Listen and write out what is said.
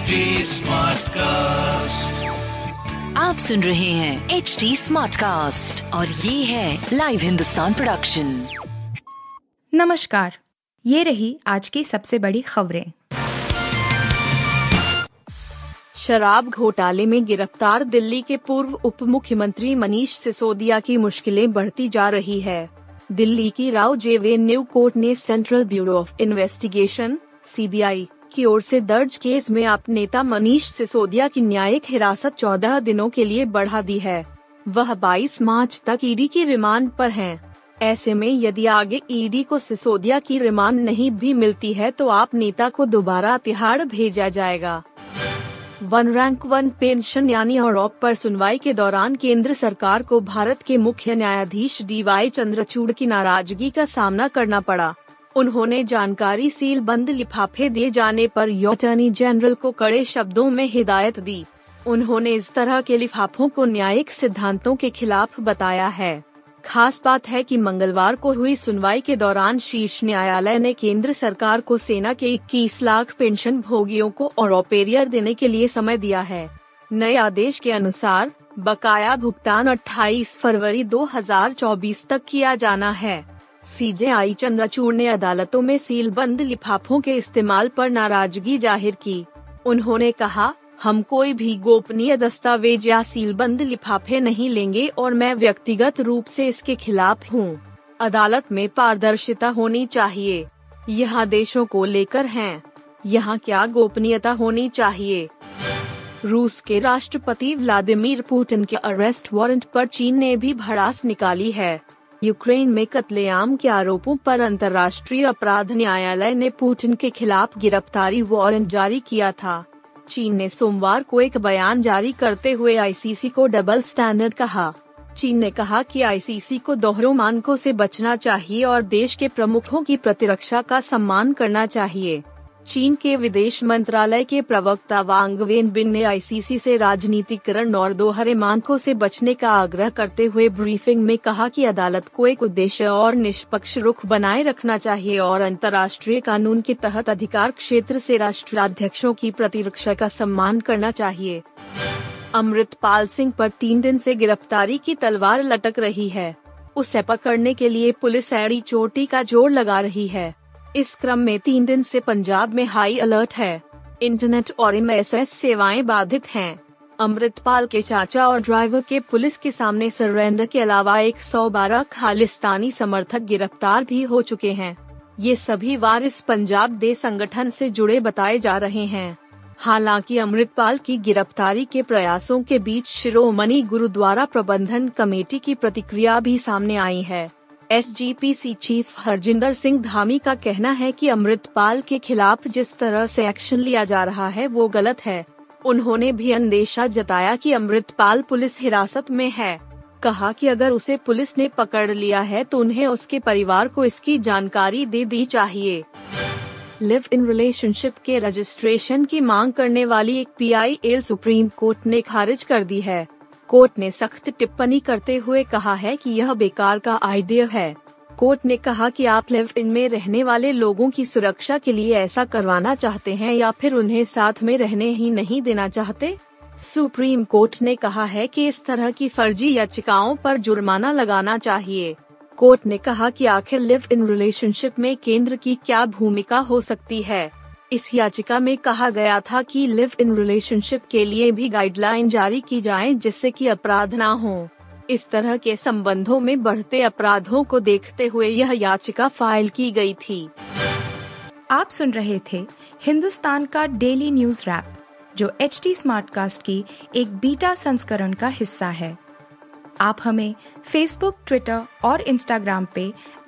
HD Smartcast. आप सुन रहे हैं एच डी स्मार्ट कास्ट और ये है लाइव हिंदुस्तान प्रोडक्शन नमस्कार ये रही आज की सबसे बड़ी खबरें। शराब घोटाले में गिरफ़्तार दिल्ली के पूर्व उप मुख्यमंत्री मनीष सिसोदिया की मुश्किलें बढ़ती जा रही है। दिल्ली की राव जेवे न्यू कोर्ट ने central bureau of investigation CBI की ओर से दर्ज केस में आप नेता मनीष सिसोदिया की न्यायिक हिरासत 14 दिनों के लिए बढ़ा दी है। वह 22 मार्च तक ईडी की रिमांड पर हैं। ऐसे में यदि आगे ईडी को सिसोदिया की रिमांड नहीं भी मिलती है तो आप नेता को दोबारा तिहाड़ भेजा जाएगा। वन रैंक वन पेंशन यानी आरोप पर सुनवाई के दौरान केंद्र सरकार को भारत के मुख्य न्यायाधीश डी वाई चंद्रचूड़ की नाराज़गी का सामना करना पड़ा। उन्होंने जानकारी सील बंद लिफाफे दिए जाने पर अटॉर्नी जनरल को कड़े शब्दों में हिदायत दी। उन्होंने इस तरह के लिफाफों को न्यायिक सिद्धांतों के खिलाफ बताया है। खास बात है कि मंगलवार को हुई सुनवाई के दौरान शीर्ष न्यायालय ने केंद्र सरकार को सेना के 21 लाख पेंशन भोगियों को और ऑपेरियर देने के लिए समय दिया है। नए आदेश के अनुसार, बकाया भुगतान 28 फरवरी 2024 तक किया जाना है। सीजेआई चंद्रचूड़ ने अदालतों में सील बंद लिफाफों के इस्तेमाल पर नाराज़गी ज़ाहिर की। उन्होंने कहा, हम कोई भी गोपनीय दस्तावेज़ या सील बंद लिफाफे नहीं लेंगे और मैं व्यक्तिगत रूप से इसके खिलाफ हूँ। अदालत में पारदर्शिता होनी चाहिए। यह देशों को लेकर हैं। यहाँ क्या गोपनीयता होनी चाहिए? रूस के राष्ट्रपति व्लादिमीर पुतिन के अरेस्ट वारंट पर चीन ने भी भड़ास निकाली है। यूक्रेन में कत्लेआम के आरोपों पर अंतर्राष्ट्रीय अपराध न्यायालय ने पुतिन के खिलाफ गिरफ्तारी वारंट जारी किया था। चीन ने सोमवार को एक बयान जारी करते हुए आईसीसी को डबल स्टैंडर्ड कहा। चीन ने कहा कि आईसीसी को दोहरों मानकों से बचना चाहिए और देश के प्रमुखों की प्रतिरक्षा का सम्मान करना चाहिए। चीन के विदेश मंत्रालय के प्रवक्ता वांग वेन बिन ने आईसीसी से राजनीतिकरण और दोहरे मानकों से बचने का आग्रह करते हुए ब्रीफिंग में कहा कि अदालत को एक उद्देश्य और निष्पक्ष रुख बनाए रखना चाहिए और अंतर्राष्ट्रीय कानून के तहत अधिकार क्षेत्र से राष्ट्राध्यक्षों की प्रतिरक्षा का सम्मान करना चाहिए। अमृतपाल सिंह पर तीन दिन से गिरफ्तारी की तलवार लटक रही है। उसे पकड़ने के लिए पुलिस एड़ी चोटी का ज़ोर लगा रही है। इस क्रम में तीन दिन से पंजाब में हाई अलर्ट है। इंटरनेट और एमएसएस सेवाएँ बाधित हैं। अमृतपाल के चाचा और ड्राइवर के पुलिस के सामने सरेंडर के अलावा 112 खालिस्तानी समर्थक गिरफ़्तार भी हो चुके हैं। ये सभी वारिस पंजाब दे संगठन से जुड़े बताए जा रहे हैं। हालाँकि अमृतपाल की गिरफ्तारी के प्रयासों के बीच शिरोमणि गुरुद्वारा प्रबंधन कमेटी की प्रतिक्रिया भी सामने आई है। एसजीपीसी चीफ हरजिंदर सिंह धामी का कहना है कि अमृतपाल के खिलाफ जिस तरह से एक्शन लिया जा रहा है, वो गलत है। उन्होंने भी अंदेशा जताया कि अमृतपाल पुलिस हिरासत में है। कहा कि अगर उसे पुलिस ने पकड़ लिया है तो उन्हें उसके परिवार को इसकी जानकारी दे दी चाहिए। लिव इन रिलेशनशिप के रजिस्ट्रेशन की मांग करने वाली एक पीआईएल सुप्रीम कोर्ट ने खारिज कर दी है। कोर्ट ने सख्त टिप्पणी करते हुए कहा है कि यह बेकार का आइडिया है। कोर्ट ने कहा कि आप लिव इन में रहने वाले लोगों की सुरक्षा के लिए ऐसा करवाना चाहते हैं या फिर उन्हें साथ में रहने ही नहीं देना चाहते? सुप्रीम कोर्ट ने कहा है कि इस तरह की फर्जी याचिकाओं पर जुर्माना लगाना चाहिए। कोर्ट ने कहा कि आखिर लिव इन रिलेशनशिप में केंद्र की क्या भूमिका हो सकती है? इस याचिका में कहा गया था कि लिव इन रिलेशनशिप के लिए भी गाइडलाइन जारी की जाए जिससे कि अपराध न हो। इस तरह के संबंधों में बढ़ते अपराधों को देखते हुए यह याचिका फ़ाइल की गई थी। आप सुन रहे थे हिंदुस्तान का डेली न्यूज़ रैप, जो एच टी स्मार्ट कास्ट की एक बीटा संस्करण का हिस्सा है। आप हमें फेसबुक ट्विटर और इंस्टाग्राम पे